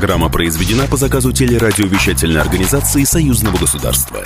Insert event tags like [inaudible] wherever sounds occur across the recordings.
Программа произведена по заказу телерадиовещательной организации Союзного государства.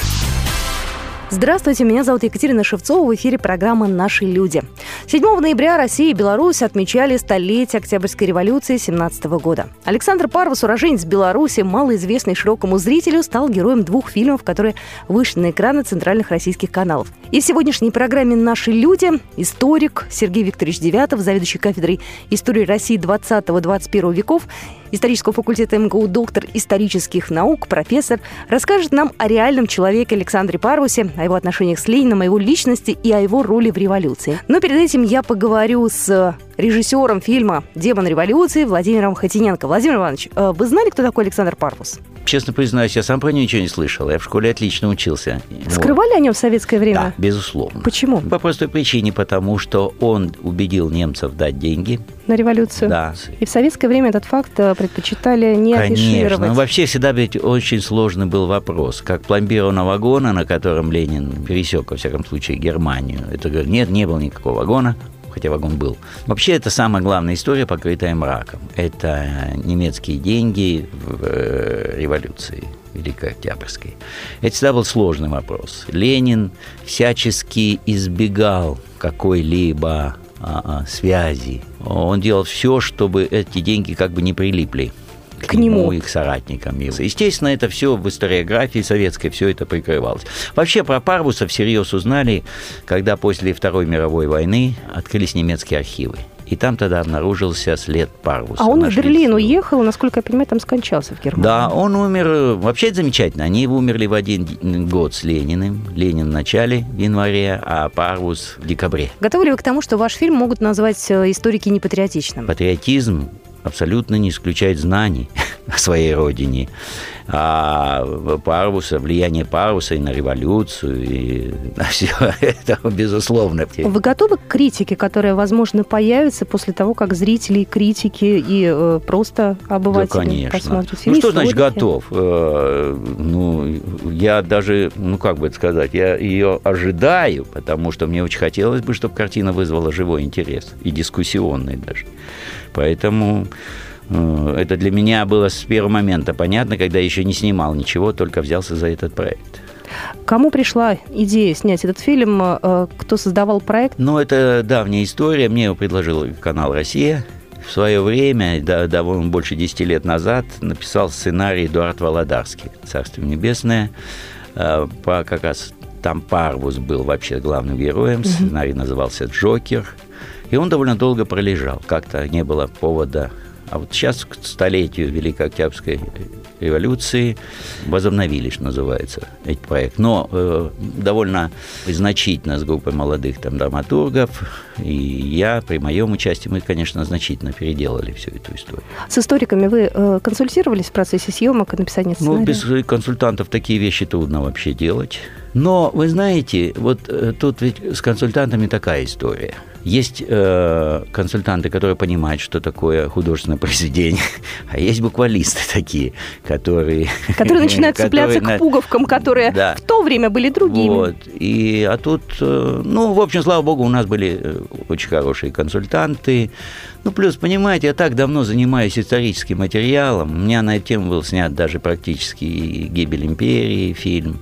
Здравствуйте, меня зовут Екатерина Шевцова. В эфире программа «Наши люди». 7 ноября Россия и Беларусь отмечали столетие Октябрьской революции 17 года. Александр Парвус, уроженец Беларуси, малоизвестный широкому зрителю, стал героем двух фильмов, которые вышли на экраны центральных российских каналов. И в сегодняшней программе «Наши люди» историк Сергей Викторович Девятов, заведующий кафедрой истории России 20-21 веков, исторического факультета МГУ, доктор исторических наук, профессор, расскажет нам о реальном человеке Александре Парвусе, о его отношениях с Лениным, о его личности и о его роли в революции. Но перед этим я поговорю с режиссером фильма «Демон революции» Владимиром Хотиненко. Владимир Иванович, э, вы знали, кто такой Александр Парвус? Честно признаюсь, я сам про него ничего не слышал. Я в школе отлично учился. Скрывали вот. о нем в советское время? Да, безусловно. Почему? По простой причине, потому что он убедил немцев дать деньги. На революцию? Да. И в советское время этот факт э, предпочитали не Конечно. Ну, вообще всегда ведь очень сложный был вопрос. Как пломбированного вагона, на котором Ленин пересек, во всяком случае, Германию. Это нет, не было никакого вагона хотя вагон был. Вообще, это самая главная история, покрытая мраком. Это немецкие деньги в э, революции. Великой Октябрьской. Это всегда был сложный вопрос. Ленин всячески избегал какой-либо а, а, связи. Он делал все, чтобы эти деньги как бы не прилипли к, к нему и к соратникам. Естественно, это все в историографии советской, все это прикрывалось. Вообще про Парвуса всерьез узнали, когда после Второй мировой войны открылись немецкие архивы. И там тогда обнаружился след Парвуса. А он в Берлин уехал, насколько я понимаю, там скончался в Германии. Да, он умер... Вообще это замечательно. Они умерли в один год с Лениным. Ленин в начале в январе, а Парвус в декабре. Готовы ли вы к тому, что ваш фильм могут назвать э, историки непатриотичным? Патриотизм абсолютно не исключает знаний [laughs] о своей родине. А Парвуса, влияние Парвуса и на революцию, и [laughs] на все это, безусловно. Вы готовы к критике, которая, возможно, появится после того, как зрители, критики и э, просто обыватели да, конечно. посмотрят фильм? Ну, что значит готов? Э, ну, я даже, ну, как бы это сказать, я ее ожидаю, потому что мне очень хотелось бы, чтобы картина вызвала живой интерес, и дискуссионный даже. Поэтому э, это для меня было с первого момента понятно, когда я еще не снимал ничего, только взялся за этот проект. Кому пришла идея снять этот фильм? Э, кто создавал проект? Ну, это давняя история. Мне его предложил канал «Россия». В свое время, да, довольно больше 10 лет назад, написал сценарий Эдуард Володарский «Царство небесное». Э, по, как раз там Парвус был вообще главным героем. Сценарий назывался «Джокер». И он довольно долго пролежал. Как-то не было повода а вот сейчас, к столетию Великой Октябрьской революции, возобновили, что называется, этот проект. Но э, довольно значительно с группой молодых там драматургов, и я при моем участии, мы, конечно, значительно переделали всю эту историю. С историками вы э, консультировались в процессе съемок и написания сценария? Ну, без консультантов такие вещи трудно вообще делать. Но, вы знаете, вот э, тут ведь с консультантами такая история – есть э, консультанты, которые понимают, что такое художественное произведение, [laughs] а есть буквалисты такие, которые... [laughs] Которые начинают цепляться к пуговкам, которые да. в то время были другими. Вот. И, а тут, э, ну, в общем, слава богу, у нас были э, очень хорошие консультанты. Ну, плюс, понимаете, я так давно занимаюсь историческим материалом. У меня на эту тему был снят даже практически «Гибель империи» фильм.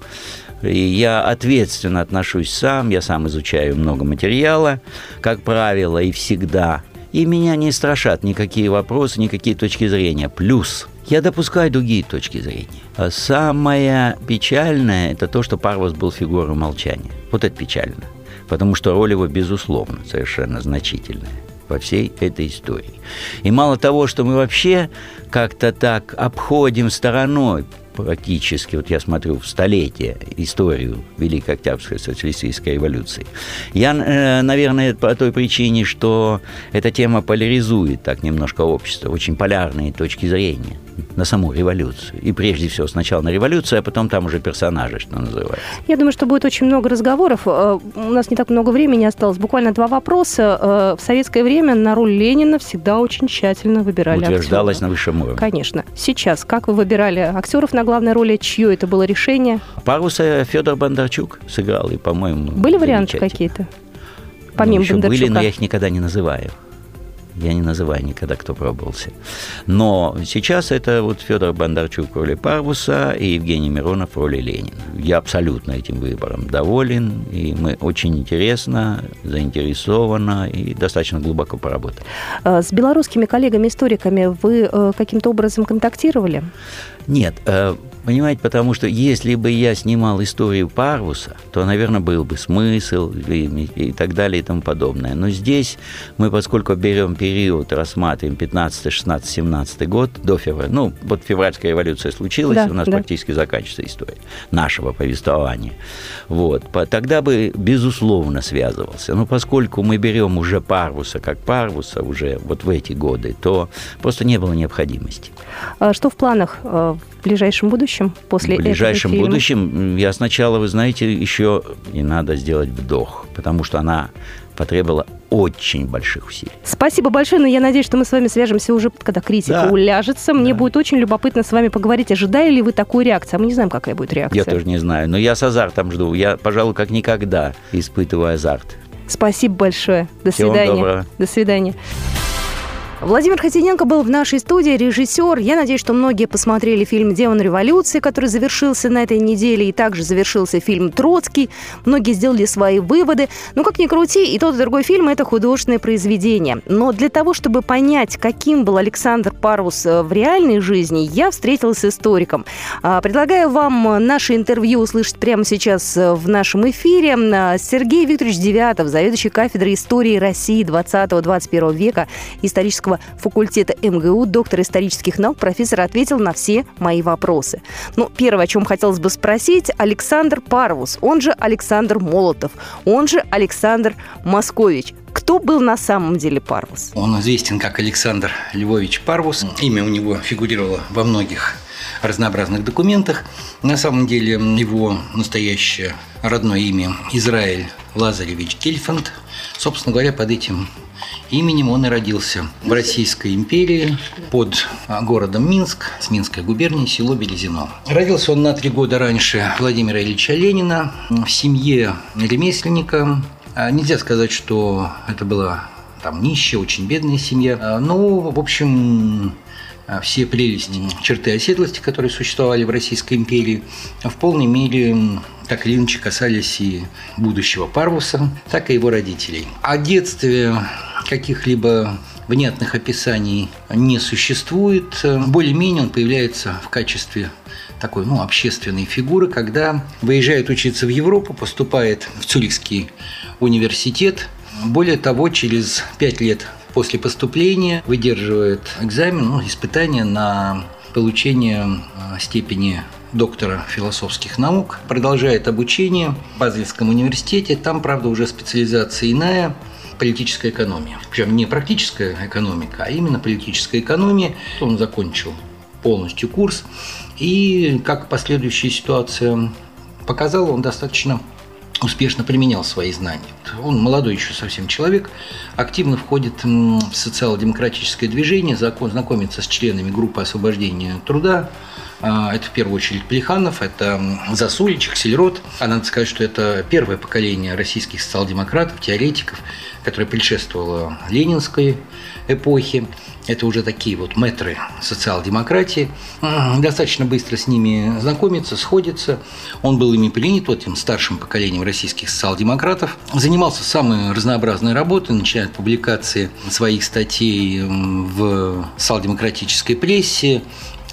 И я ответственно отношусь сам, я сам изучаю много материала, как правило, и всегда. И меня не страшат никакие вопросы, никакие точки зрения. Плюс я допускаю другие точки зрения. А самое печальное – это то, что Парвус был фигурой молчания. Вот это печально. Потому что роль его, безусловно, совершенно значительная во всей этой истории. И мало того, что мы вообще как-то так обходим стороной практически, вот я смотрю в столетие историю Великой Октябрьской социалистической революции. Я, э, наверное, по той причине, что эта тема поляризует так немножко общество, очень полярные точки зрения на саму революцию. И прежде всего сначала на революцию, а потом там уже персонажи, что называется. Я думаю, что будет очень много разговоров. Э, у нас не так много времени осталось. Буквально два вопроса. Э, в советское время на роль Ленина всегда очень тщательно выбирали Утверждалось актеров. на высшем уровне. Конечно. Сейчас, как вы выбирали актеров на главной роли? Чье это было решение? Паруса Федор Бондарчук сыграл, и, по-моему, Были варианты какие-то? Помимо ну, Бондарчука? Были, но я их никогда не называю. Я не называю никогда, кто пробовался. Но сейчас это вот Федор Бондарчук в роли Парвуса и Евгений Миронов в роли Ленина. Я абсолютно этим выбором доволен, и мы очень интересно, заинтересованно и достаточно глубоко поработали. А, с белорусскими коллегами-историками вы э, каким-то образом контактировали? Нет, э, Понимаете, потому что если бы я снимал историю Парвуса, то, наверное, был бы смысл и, и так далее и тому подобное. Но здесь мы, поскольку берем период, рассматриваем 15, 16, 17 год до февраля, ну, вот февральская революция случилась, да, у нас да. практически заканчивается история нашего повествования. Вот, тогда бы, безусловно, связывался. Но поскольку мы берем уже Парвуса как Парвуса уже вот в эти годы, то просто не было необходимости. А что в планах э, в ближайшем будущем после В ближайшем этого будущем я сначала, вы знаете, еще не надо сделать вдох, потому что она потребовала очень больших усилий. Спасибо большое, но я надеюсь, что мы с вами свяжемся уже, когда критика да. уляжется. Мне да. будет очень любопытно с вами поговорить. Ожидали ли вы такую реакцию? А мы не знаем, какая будет реакция. Я тоже не знаю, но я с азартом жду. Я, пожалуй, как никогда испытываю азарт. Спасибо большое. До Всего свидания. Доброго. До свидания. Владимир Хотиненко был в нашей студии, режиссер. Я надеюсь, что многие посмотрели фильм «Демон революции», который завершился на этой неделе, и также завершился фильм «Троцкий». Многие сделали свои выводы. Ну, как ни крути, и тот, и другой фильм – это художественное произведение. Но для того, чтобы понять, каким был Александр Парус э, в реальной жизни, я встретилась с историком. А, предлагаю вам наше интервью услышать прямо сейчас э, в нашем эфире. А, Сергей Викторович Девятов, заведующий кафедрой истории России 20-21 века исторического исторического факультета МГУ, доктор исторических наук, профессор ответил на все мои вопросы. Ну, первое, о чем хотелось бы спросить, Александр Парвус, он же Александр Молотов, он же Александр Москович. Кто был на самом деле Парвус? Он известен как Александр Львович Парвус. Имя у него фигурировало во многих разнообразных документах. На самом деле его настоящее родное имя Израиль Лазаревич Гельфанд. Собственно говоря, под этим именем он и родился в Российской империи под городом Минск, с Минской губернии, село Белезино. Родился он на три года раньше Владимира Ильича Ленина в семье ремесленника. А нельзя сказать, что это была там нищая, очень бедная семья. Ну, в общем, все прелести, черты оседлости, которые существовали в Российской империи, в полной мере так или иначе касались и будущего Парвуса, так и его родителей. О детстве каких-либо внятных описаний не существует. Более-менее он появляется в качестве такой ну, общественной фигуры, когда выезжает учиться в Европу, поступает в Цюрихский университет. Более того, через пять лет после поступления выдерживает экзамен, ну, испытание на получение э, степени доктора философских наук, продолжает обучение в Базельском университете. Там, правда, уже специализация иная – политическая экономия. Причем не практическая экономика, а именно политическая экономия. Он закончил полностью курс. И как последующая ситуация показала, он достаточно успешно применял свои знания. Он молодой еще совсем человек, активно входит в социал-демократическое движение, знакомится с членами группы освобождения труда, а, это в первую очередь Плеханов, это Засулич, Аксельрод. А надо сказать, что это первое поколение российских социал-демократов, теоретиков, которое предшествовало ленинской эпохе. Это уже такие вот метры социал-демократии. Достаточно быстро с ними знакомиться, сходится. Он был ими принят, вот этим старшим поколением российских социал-демократов. Занимался самой разнообразной работой, начиная от публикации своих статей в социал-демократической прессе,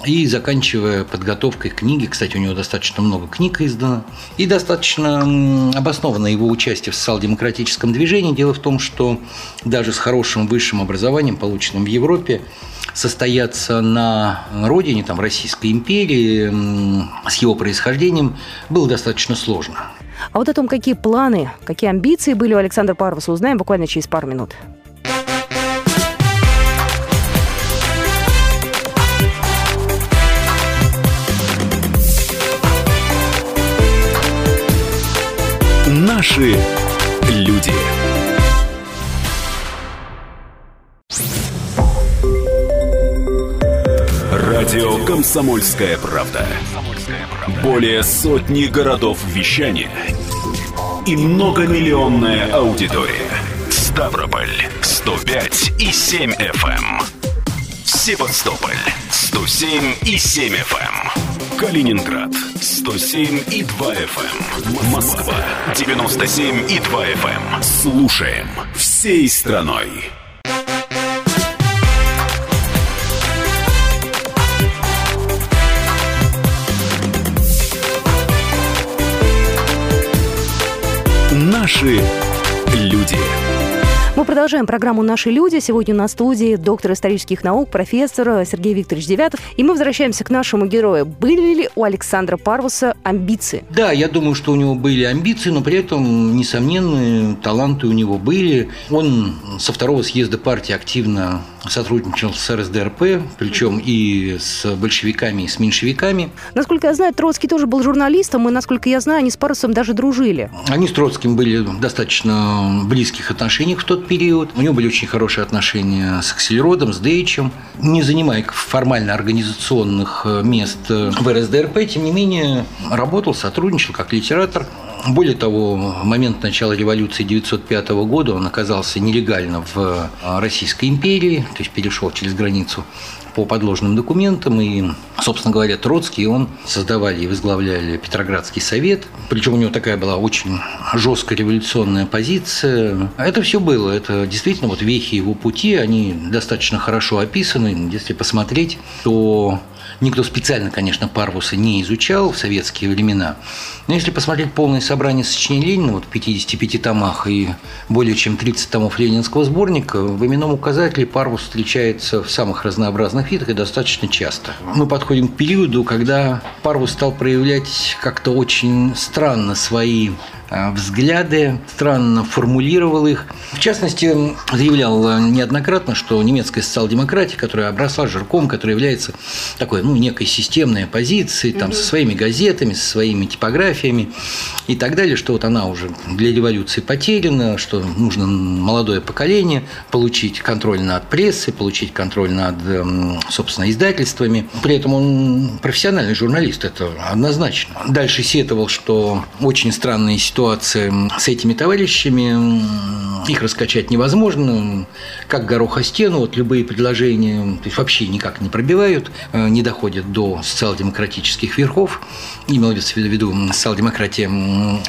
и заканчивая подготовкой книги, кстати, у него достаточно много книг издано, и достаточно обоснованно его участие в социал-демократическом движении. Дело в том, что даже с хорошим высшим образованием, полученным в Европе, состояться на родине, там, Российской империи, с его происхождением, было достаточно сложно. А вот о том, какие планы, какие амбиции были у Александра Парвуса, узнаем буквально через пару минут. Наши люди. Радио Комсомольская правда". Более сотни городов вещания и многомиллионная аудитория. Ставрополь 105 и 7 FM. Севастополь 107 и 7 FM. Калининград 107 и 2 FM. Москва 97 и 2 FM. Слушаем всей страной. Наши люди. Мы продолжаем программу «Наши люди». Сегодня на студии доктор исторических наук, профессор Сергей Викторович Девятов. И мы возвращаемся к нашему герою. Были ли у Александра Парвуса амбиции? Да, я думаю, что у него были амбиции, но при этом, несомненно, таланты у него были. Он со второго съезда партии активно сотрудничал с РСДРП, причем и с большевиками, и с меньшевиками. Насколько я знаю, Троцкий тоже был журналистом, и, насколько я знаю, они с Парусом даже дружили. Они с Троцким были в достаточно близких отношениях в тот период. У него были очень хорошие отношения с Акселеродом, с Дейчем. Не занимая формально организационных э, мест э, в РСДРП, тем не менее, работал, сотрудничал как литератор. Более того, в момент начала революции 1905 года он оказался нелегально в э, Российской империи, то есть перешел через границу по подложным документам. И, собственно говоря, Троцкий он создавали и возглавляли Петроградский совет. Причем у него такая была очень жесткая революционная позиция. Это все было. Это действительно вот вехи его пути, они достаточно хорошо описаны. Если посмотреть, то Никто специально, конечно, Парвуса не изучал в советские времена. Но если посмотреть полное собрание сочинений Ленина вот в 55 томах и более чем 30 томов ленинского сборника, в именном указателе Парвус встречается в самых разнообразных видах и достаточно часто. Мы подходим к периоду, когда Парвус стал проявлять как-то очень странно свои взгляды, странно формулировал их. В частности, заявлял неоднократно, что немецкая социал-демократия, которая обросла жирком, которая является такой, ну, некой системной оппозицией, там, со своими газетами, со своими типографиями и так далее, что вот она уже для революции потеряна, что нужно молодое поколение получить контроль над прессой, получить контроль над, эм, собственно, издательствами. При этом он профессиональный журналист, это однозначно. Дальше сетовал, что очень странные ситуации ситуация с этими товарищами, их раскачать невозможно, как гороха стену, вот любые предложения то есть вообще никак не пробивают, э, не доходят до социал-демократических верхов, имелось в виду социал-демократия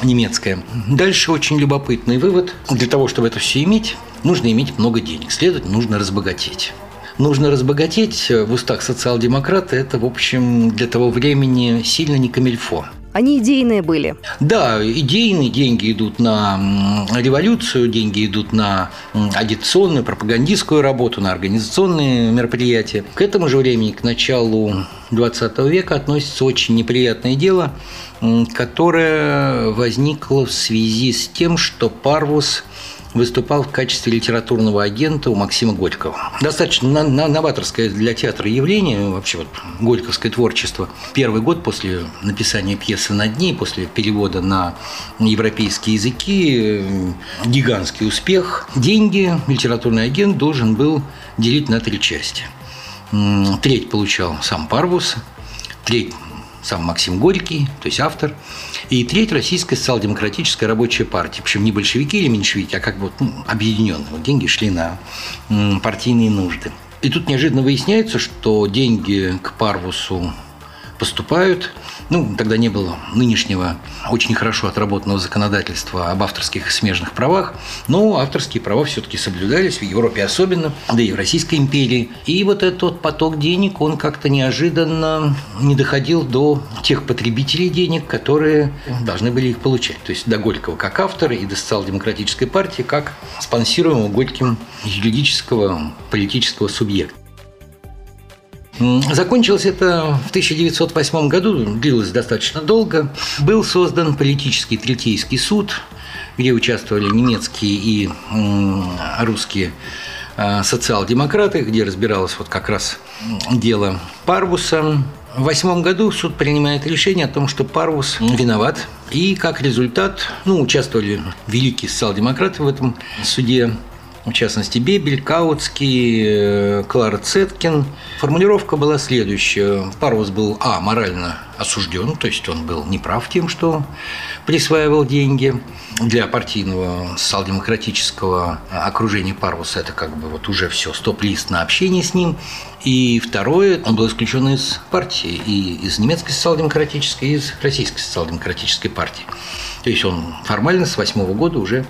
немецкая. Дальше очень любопытный вывод. Для того, чтобы это все иметь, нужно иметь много денег, следовательно, нужно разбогатеть нужно разбогатеть в устах социал-демократа, это, в общем, для того времени сильно не камильфо. Они идейные были. Да, идейные деньги идут на революцию, деньги идут на агитационную, пропагандистскую работу, на организационные мероприятия. К этому же времени, к началу 20 века, относится очень неприятное дело, которое возникло в связи с тем, что Парвус выступал в качестве литературного агента у Максима Горького. Достаточно новаторское для театра явление, вообще вот горьковское творчество. Первый год после написания пьесы «На дне», после перевода на европейские языки, гигантский успех. Деньги литературный агент должен был делить на три части. Треть получал сам Парвус, треть сам Максим Горький, то есть автор, и треть Российская социал-демократическая рабочая партия. Причем не большевики или меньшевики, а как бы ну, объединенные. Вот деньги шли на партийные нужды. И тут неожиданно выясняется, что деньги к Парвусу поступают ну, тогда не было нынешнего очень хорошо отработанного законодательства об авторских и смежных правах, но авторские права все-таки соблюдались, в Европе особенно, да и в Российской империи. И вот этот поток денег, он как-то неожиданно не доходил до тех потребителей денег, которые должны были их получать. То есть до Горького как автора и до социал-демократической партии как спонсируемого Горьким юридического политического субъекта. Закончилось это в 1908 году, длилось достаточно долго. Был создан политический Третейский суд, где участвовали немецкие и русские а, социал-демократы, где разбиралось вот как раз дело Парвуса. В восьмом году суд принимает решение о том, что Парвус виноват. И как результат, ну, участвовали великие социал-демократы в этом суде в частности, Бебель, Каутский, э, Клара Цеткин. Формулировка была следующая. Парус был, а, морально осужден, то есть он был неправ тем, что присваивал деньги. Для партийного социал-демократического окружения Парвуса это как бы вот уже все, стоп-лист на общение с ним. И второе, он был исключен из партии, и из немецкой социал-демократической, и из российской социал-демократической партии. То есть он формально с восьмого года уже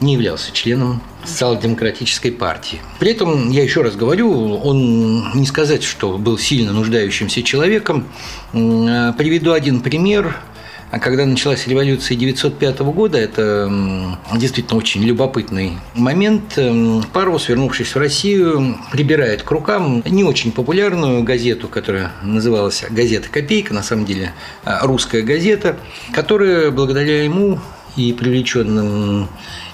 не являлся членом социал-демократической партии. При этом, я еще раз говорю, он не сказать, что был сильно нуждающимся человеком. Приведу один пример. Когда началась революция 1905 года, это действительно очень любопытный момент. Парвус, вернувшись в Россию, прибирает к рукам не очень популярную газету, которая называлась «Газета Копейка», на самом деле а, русская газета, которая благодаря ему и привлеченным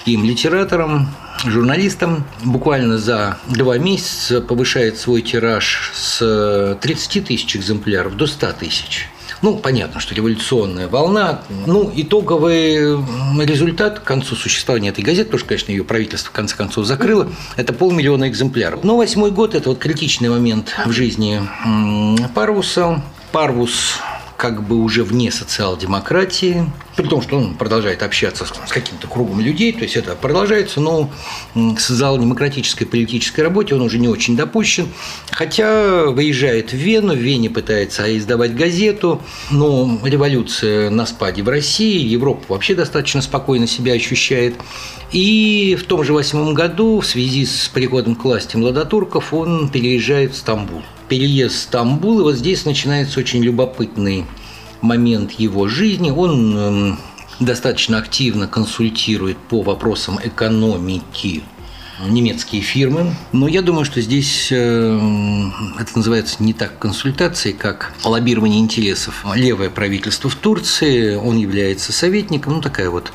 им литераторам журналистам буквально за два месяца повышает свой тираж с 30 тысяч экземпляров до 100 тысяч. Ну, понятно, что революционная волна. Ну, итоговый результат к концу существования этой газеты, потому что, конечно, ее правительство в конце концов закрыло, это полмиллиона экземпляров. Но восьмой год – это вот критичный момент в жизни Парвуса. Парвус как бы уже вне социал-демократии, при том, что он продолжает общаться с каким-то кругом людей, то есть это продолжается, но к социал-демократической политической работе он уже не очень допущен, хотя выезжает в Вену, в Вене пытается издавать газету, но революция на спаде в России, Европа вообще достаточно спокойно себя ощущает, и в том же восьмом году в связи с приходом к власти младотурков он переезжает в Стамбул переезд в Стамбул, и вот здесь начинается очень любопытный момент его жизни. Он эм, достаточно активно консультирует по вопросам экономики немецкие фирмы. Но я думаю, что здесь эм, это называется не так консультацией, как лоббирование интересов. Левое правительство в Турции, он является советником, ну такая вот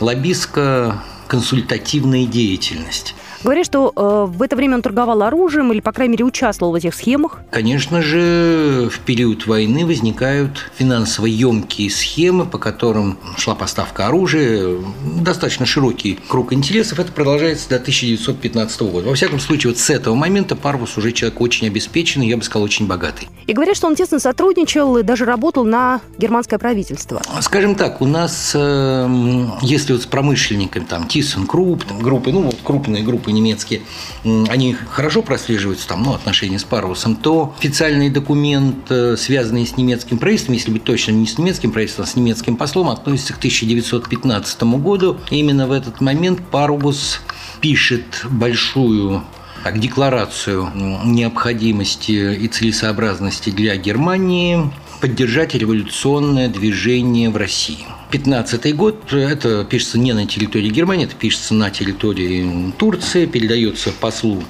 лоббистская консультативная деятельность. Говорят, что э, в это время он торговал оружием или, по крайней мере, участвовал в этих схемах. Конечно же, в период войны возникают финансово емкие схемы, по которым шла поставка оружия, достаточно широкий круг интересов. Это продолжается до 1915 года. Во всяком случае, вот с этого момента Парвус уже человек очень обеспеченный, я бы сказал, очень богатый. И говорят, что он тесно сотрудничал и даже работал на германское правительство. Скажем так, у нас, эм, если вот с промышленниками, там, Тиссен Крупп, группы, ну, вот крупные группы группы немецкие, они хорошо прослеживаются, там, ну, отношения с Парусом, то официальный документ, э, связанный с немецким правительством, если быть точно не с немецким правительством, а с немецким послом, относится к 1915 году. Именно в этот момент Парубус пишет большую так, декларацию необходимости и целесообразности для Германии поддержать революционное движение в России. 15 год, это пишется не на территории Германии, это пишется на территории Турции, передается послу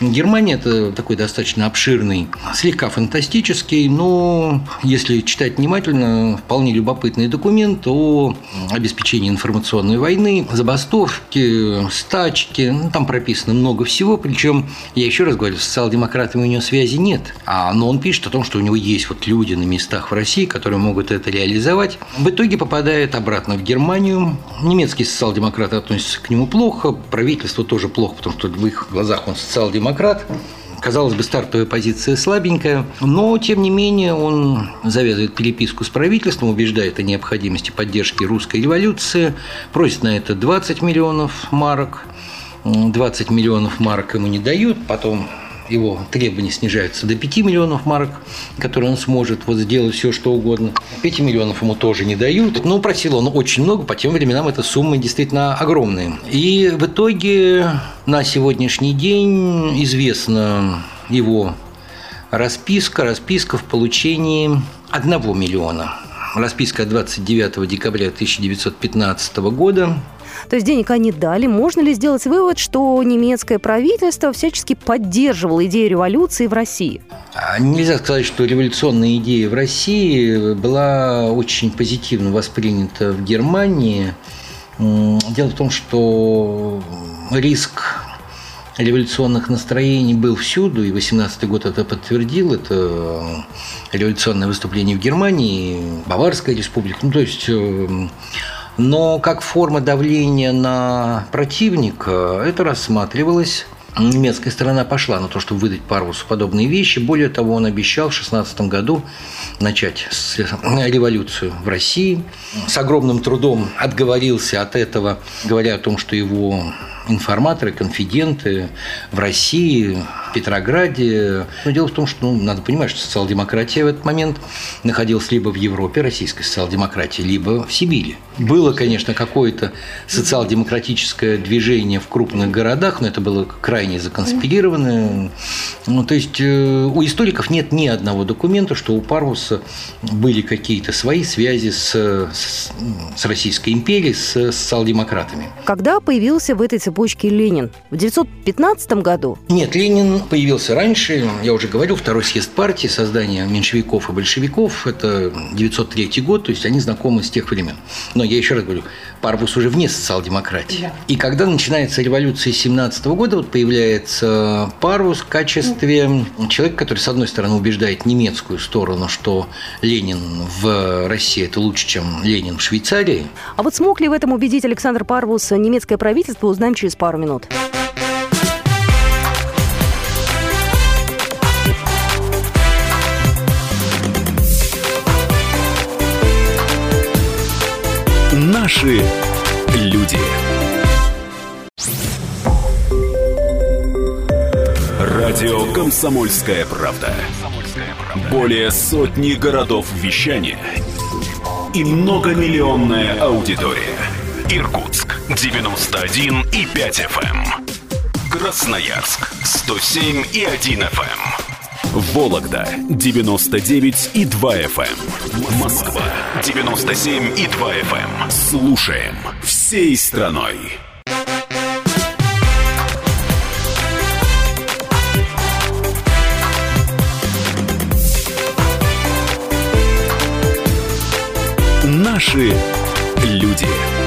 Германии. Это такой достаточно обширный, слегка фантастический, но если читать внимательно, вполне любопытный документ о обеспечении информационной войны, забастовки, стачки. Ну, там прописано много всего, причем, я еще раз говорю, с социал-демократами у него связи нет. А, но он пишет о том, что у него есть вот люди на местах в России, которые могут это реализовать. В итоге попадает уезжает обратно в Германию. Немецкие социал-демократы относятся к нему плохо, правительство тоже плохо, потому что в их глазах он социал-демократ. Казалось бы, стартовая позиция слабенькая, но, тем не менее, он завязывает переписку с правительством, убеждает о необходимости поддержки русской революции, просит на это 20 миллионов марок. 20 миллионов марок ему не дают, потом его требования снижаются до 5 миллионов марок, которые он сможет вот сделать все, что угодно. 5 миллионов ему тоже не дают. Но просил он очень много, по тем временам эта сумма действительно огромная. И в итоге на сегодняшний день известна его расписка, расписка в получении 1 миллиона. Расписка 29 декабря 1915 года то есть денег они дали. Можно ли сделать вывод, что немецкое правительство всячески поддерживало идею революции в России? А, нельзя сказать, что революционная идея в России была очень позитивно воспринята в Германии. Дело в том, что риск революционных настроений был всюду, и 18 год это подтвердил. Это революционное выступление в Германии, Баварская республика. Ну, то есть э, но как форма давления на противника это рассматривалось немецкая сторона пошла на то, чтобы выдать Парвусу подобные вещи. Более того, он обещал в 16 году начать революцию в России. С огромным трудом отговорился от этого, говоря о том, что его информаторы, конфиденты в России, в Петрограде. Но дело в том, что ну, надо понимать, что социал-демократия в этот момент находилась либо в Европе, российская социал-демократия, либо в Сибири. Было, конечно, какое-то социал-демократическое движение в крупных городах, но это было крайне законспирированное. Ну, то есть э, у историков нет ни одного документа, что у Парвуса были какие-то свои связи с, с, с Российской империей, с социал-демократами. Когда появился в этой цепочке Ленин? В 1915 году? Нет, Ленин появился раньше. Я уже говорил, второй съезд партии, создание меньшевиков и большевиков. Это 903 год, то есть они знакомы с тех времен. Но я еще раз говорю, Парвус уже вне социал-демократии. Да. И когда начинается революция 17 года, вот появляется Парвус в качестве человека, который, с одной стороны, убеждает немецкую сторону, что Ленин в России – это лучше, чем Ленин в Швейцарии. А вот смог ли в этом убедить Александр Парвус немецкое правительство, узнаем через пару минут. Наши люди. Радио Комсомольская правда". Более сотни городов вещания и многомиллионная аудитория. Иркутск 91 и 5 FM. Эм. Красноярск 107 и 1 FM. Вологда 99 и 2 FM. Эм. Москва 97 и 2 FM. Эм. Слушаем всей страной. Наши люди.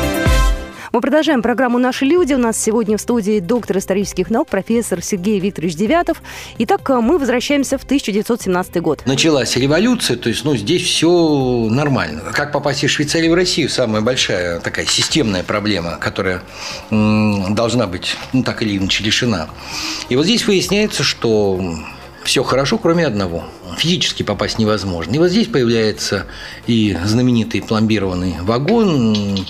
Мы продолжаем программу «Наши люди». У нас сегодня в студии доктор исторических наук, профессор Сергей Викторович Девятов. Итак, мы возвращаемся в 1917 год. Началась революция, то есть ну, здесь все нормально. Как попасть из Швейцарии в Россию – самая большая такая системная проблема, которая должна быть ну, так или иначе решена. И вот здесь выясняется, что все хорошо, кроме одного. Физически попасть невозможно. И вот здесь появляется и знаменитый пломбированный вагон.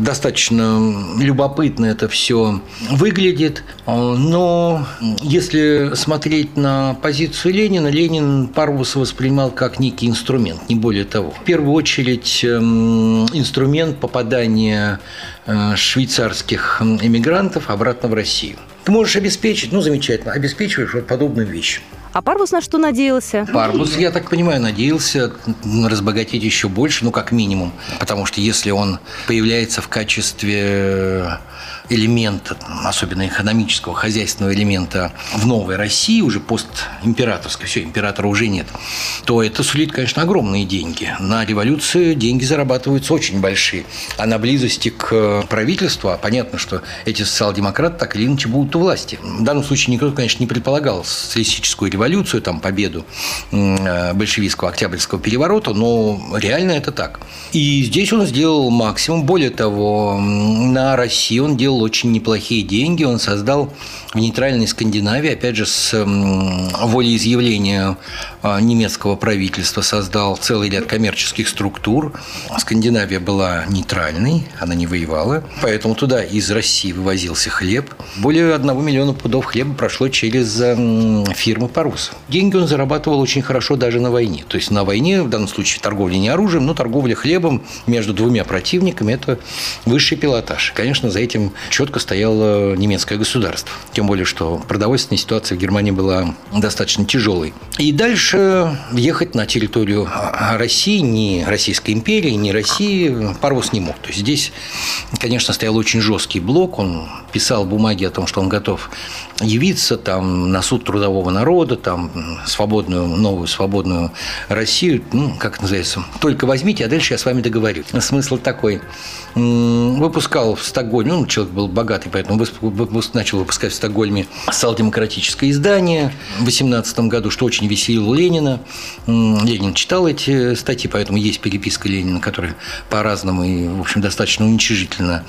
Достаточно любопытно это все выглядит. Но если смотреть на позицию Ленина, Ленин Парвуса воспринимал как некий инструмент, не более того. В первую очередь эм, инструмент попадания э, швейцарских эмигрантов обратно в Россию. Ты можешь обеспечить, ну, замечательно, обеспечиваешь вот подобную вещь. А Парвус на что надеялся? Парвус, я так понимаю, надеялся разбогатеть еще больше, ну, как минимум. Потому что если он появляется в качестве элемента, особенно экономического, хозяйственного элемента в новой России, уже постимператорской, все, императора уже нет, то это сулит, конечно, огромные деньги. На революцию деньги зарабатываются очень большие. А на близости к правительству, а понятно, что эти социал-демократы так или иначе будут у власти. В данном случае никто, конечно, не предполагал социалистическую революцию, там, победу большевистского октябрьского переворота, но реально это так. И здесь он сделал максимум. Более того, на России он делал очень неплохие деньги. Он создал в нейтральной Скандинавии, опять же, с волеизъявления немецкого правительства, создал целый ряд коммерческих структур. Скандинавия была нейтральной, она не воевала, поэтому туда из России вывозился хлеб. Более одного миллиона пудов хлеба прошло через фирмы Парус. Деньги он зарабатывал очень хорошо даже на войне. То есть на войне, в данном случае торговля не оружием, но торговля хлебом между двумя противниками – это высший пилотаж. Конечно, за этим четко стояло немецкое государство. Тем более, что продовольственная ситуация в Германии была достаточно тяжелой. И дальше ехать на территорию России, ни Российской империи, ни России Парвус не мог. То есть здесь, конечно, стоял очень жесткий блок. Он писал бумаги о том, что он готов явиться там, на суд трудового народа, там, свободную, новую свободную Россию, ну, как это называется, только возьмите, а дальше я с вами договорюсь. Смысл такой. Выпускал в Стокгольме, ну, человек был богатый, поэтому начал выпускать в Стокгольме социал-демократическое издание в 18 году, что очень веселило Ленина. Ленин читал эти статьи, поэтому есть переписка Ленина, которая по-разному и, в общем, достаточно уничижительно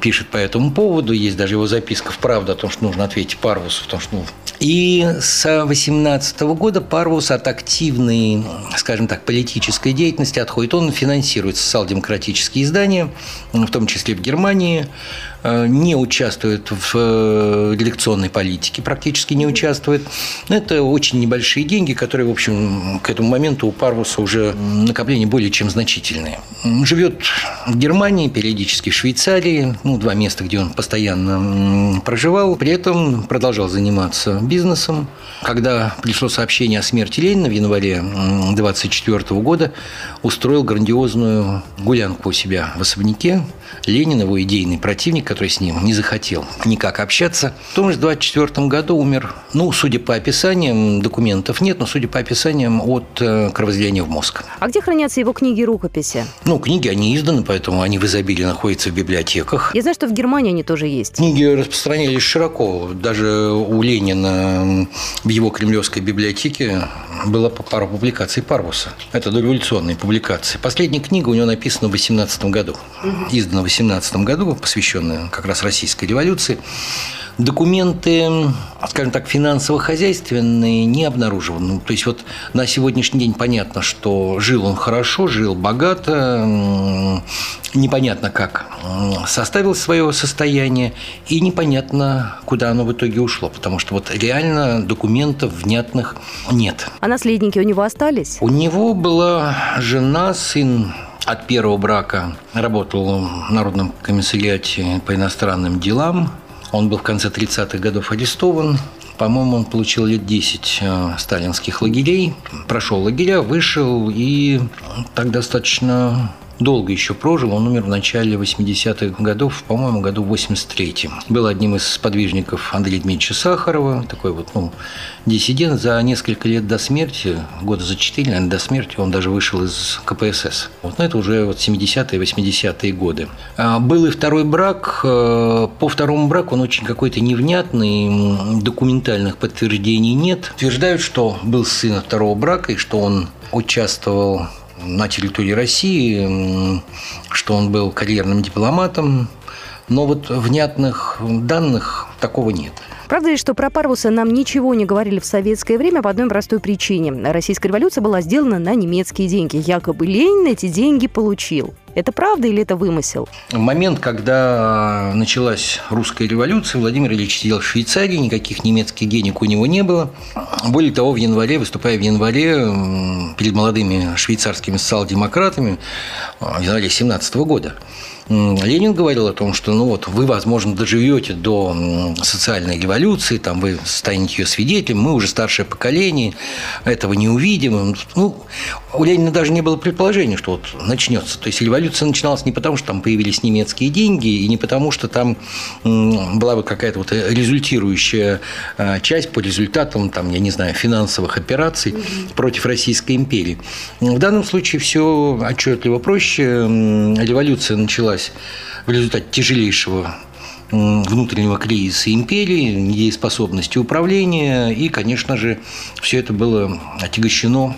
пишет по этому поводу. Есть даже его записка в «Правду» о том, что нужно ответить Парвусу, потому что и с 18 года Парвус от активной, скажем так, политической деятельности отходит. Он финансирует социал-демократические издания, в том числе в Германии, Э, не участвует в э, редакционной политике, практически не участвует. Это очень небольшие деньги, которые, в общем, к этому моменту у Парвуса уже накопления более чем значительные. Живет в Германии, периодически в Швейцарии, ну, два места, где он постоянно проживал. При этом продолжал заниматься бизнесом. Когда пришло сообщение о смерти Ленина в январе 24 года, устроил грандиозную гулянку у себя в особняке. Ленин, его идейный противник, который с ним не захотел никак общаться. В том же 24 году умер, ну, судя по описаниям, документов нет, но судя по описаниям, от э, кровоизлияния в мозг. А где хранятся его книги и рукописи? Ну, книги, они изданы, поэтому они в изобилии находятся в библиотеках. Я знаю, что в Германии они тоже есть. Книги распространялись широко. Даже у Ленина в его кремлевской библиотеке была пара публикаций Парвуса. Это дореволюционные публикации. Последняя книга у него написана в 18 году. Издана в 18 году, посвященная как раз российской революции. Документы, скажем так, финансово-хозяйственные не обнаружены. Ну, то есть вот на сегодняшний день понятно, что жил он хорошо, жил богато, непонятно как составил свое состояние, и непонятно, куда оно в итоге ушло, потому что вот реально документов внятных нет. А наследники у него остались? У него была жена, сын от первого брака работал в Народном комиссариате по иностранным делам. Он был в конце 30-х годов арестован. По-моему, он получил лет 10 э, сталинских лагерей, прошел лагеря, вышел и так достаточно долго еще прожил. Он умер в начале 80-х годов, по-моему, году в 83-м. Был одним из сподвижников Андрея Дмитриевича Сахарова, такой вот, ну, диссидент. За несколько лет до смерти, года за четыре, наверное, до смерти, он даже вышел из КПСС. Вот, но это уже вот 70-е, 80-е годы. А был и второй брак. Э, по второму браку он очень какой-то невнятный, документальных подтверждений нет. Утверждают, что был сын второго брака и что он участвовал на территории России, что он был карьерным дипломатом, но вот внятных данных такого нет. Правда ли, что про Парвуса нам ничего не говорили в советское время по одной простой причине? Российская революция была сделана на немецкие деньги. Якобы Ленин эти деньги получил. Это правда или это вымысел? В момент, когда началась русская революция, Владимир Ильич сидел в Швейцарии, никаких немецких денег у него не было. Более того, в январе, выступая в январе перед молодыми швейцарскими социал-демократами, в январе 17 года, Ленин говорил о том, что ну вот вы, возможно, доживете до социальной революции, там вы станете ее свидетелем, мы уже старшее поколение, этого не увидим. Ну, у Ленина даже не было предположения, что вот начнется. То есть революция начиналась не потому, что там появились немецкие деньги, и не потому, что там была бы какая-то вот результирующая а, часть по результатам, там, я не знаю, финансовых операций mm против Российской империи. В данном случае все отчетливо проще. Революция началась в результате тяжелейшего внутреннего кризиса империи, недееспособности управления, и, конечно же, все это было отягощено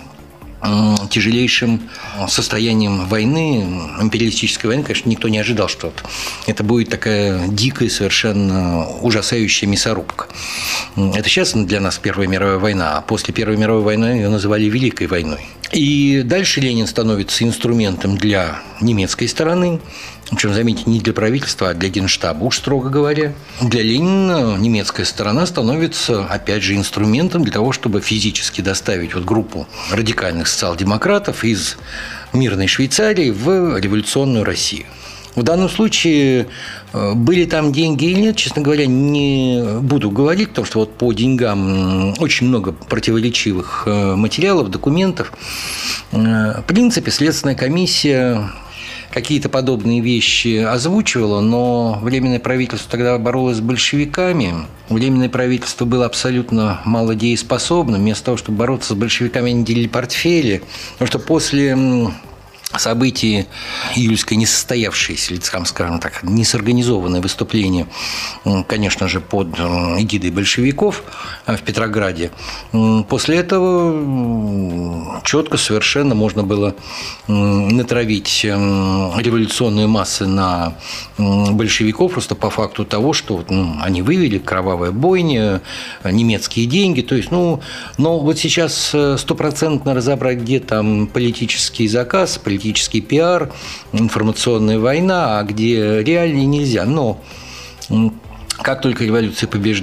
тяжелейшим состоянием войны, империалистической войны, конечно, никто не ожидал, что это будет такая дикая, совершенно ужасающая мясорубка. Это сейчас для нас Первая мировая война, а после Первой мировой войны ее называли Великой войной. И дальше Ленин становится инструментом для немецкой стороны, причем, заметьте, не для правительства, а для Генштаба, уж строго говоря. Для Ленина немецкая сторона становится, опять же, инструментом для того, чтобы физически доставить вот группу радикальных социал-демократов из мирной Швейцарии в революционную Россию. В данном случае э, были там деньги или нет, честно говоря, не буду говорить, потому что вот по деньгам очень много противоречивых э, материалов, документов. Э, в принципе, Следственная комиссия какие-то подобные вещи озвучивала, но Временное правительство тогда боролось с большевиками. Временное правительство было абсолютно малодееспособным. Вместо того, чтобы бороться с большевиками, они делили портфели. Потому что после событии июльской несостоявшееся, или, скажем так, несорганизованное выступление, конечно же, под эгидой большевиков в Петрограде. После этого четко совершенно можно было натравить революционные массы на большевиков просто по факту того, что ну, они вывели кровавая бойня, немецкие деньги. То есть, ну, но вот сейчас стопроцентно разобрать, где там политический заказ, политический пиар, информационная война, а где реально нельзя. Но как только революция побеждает,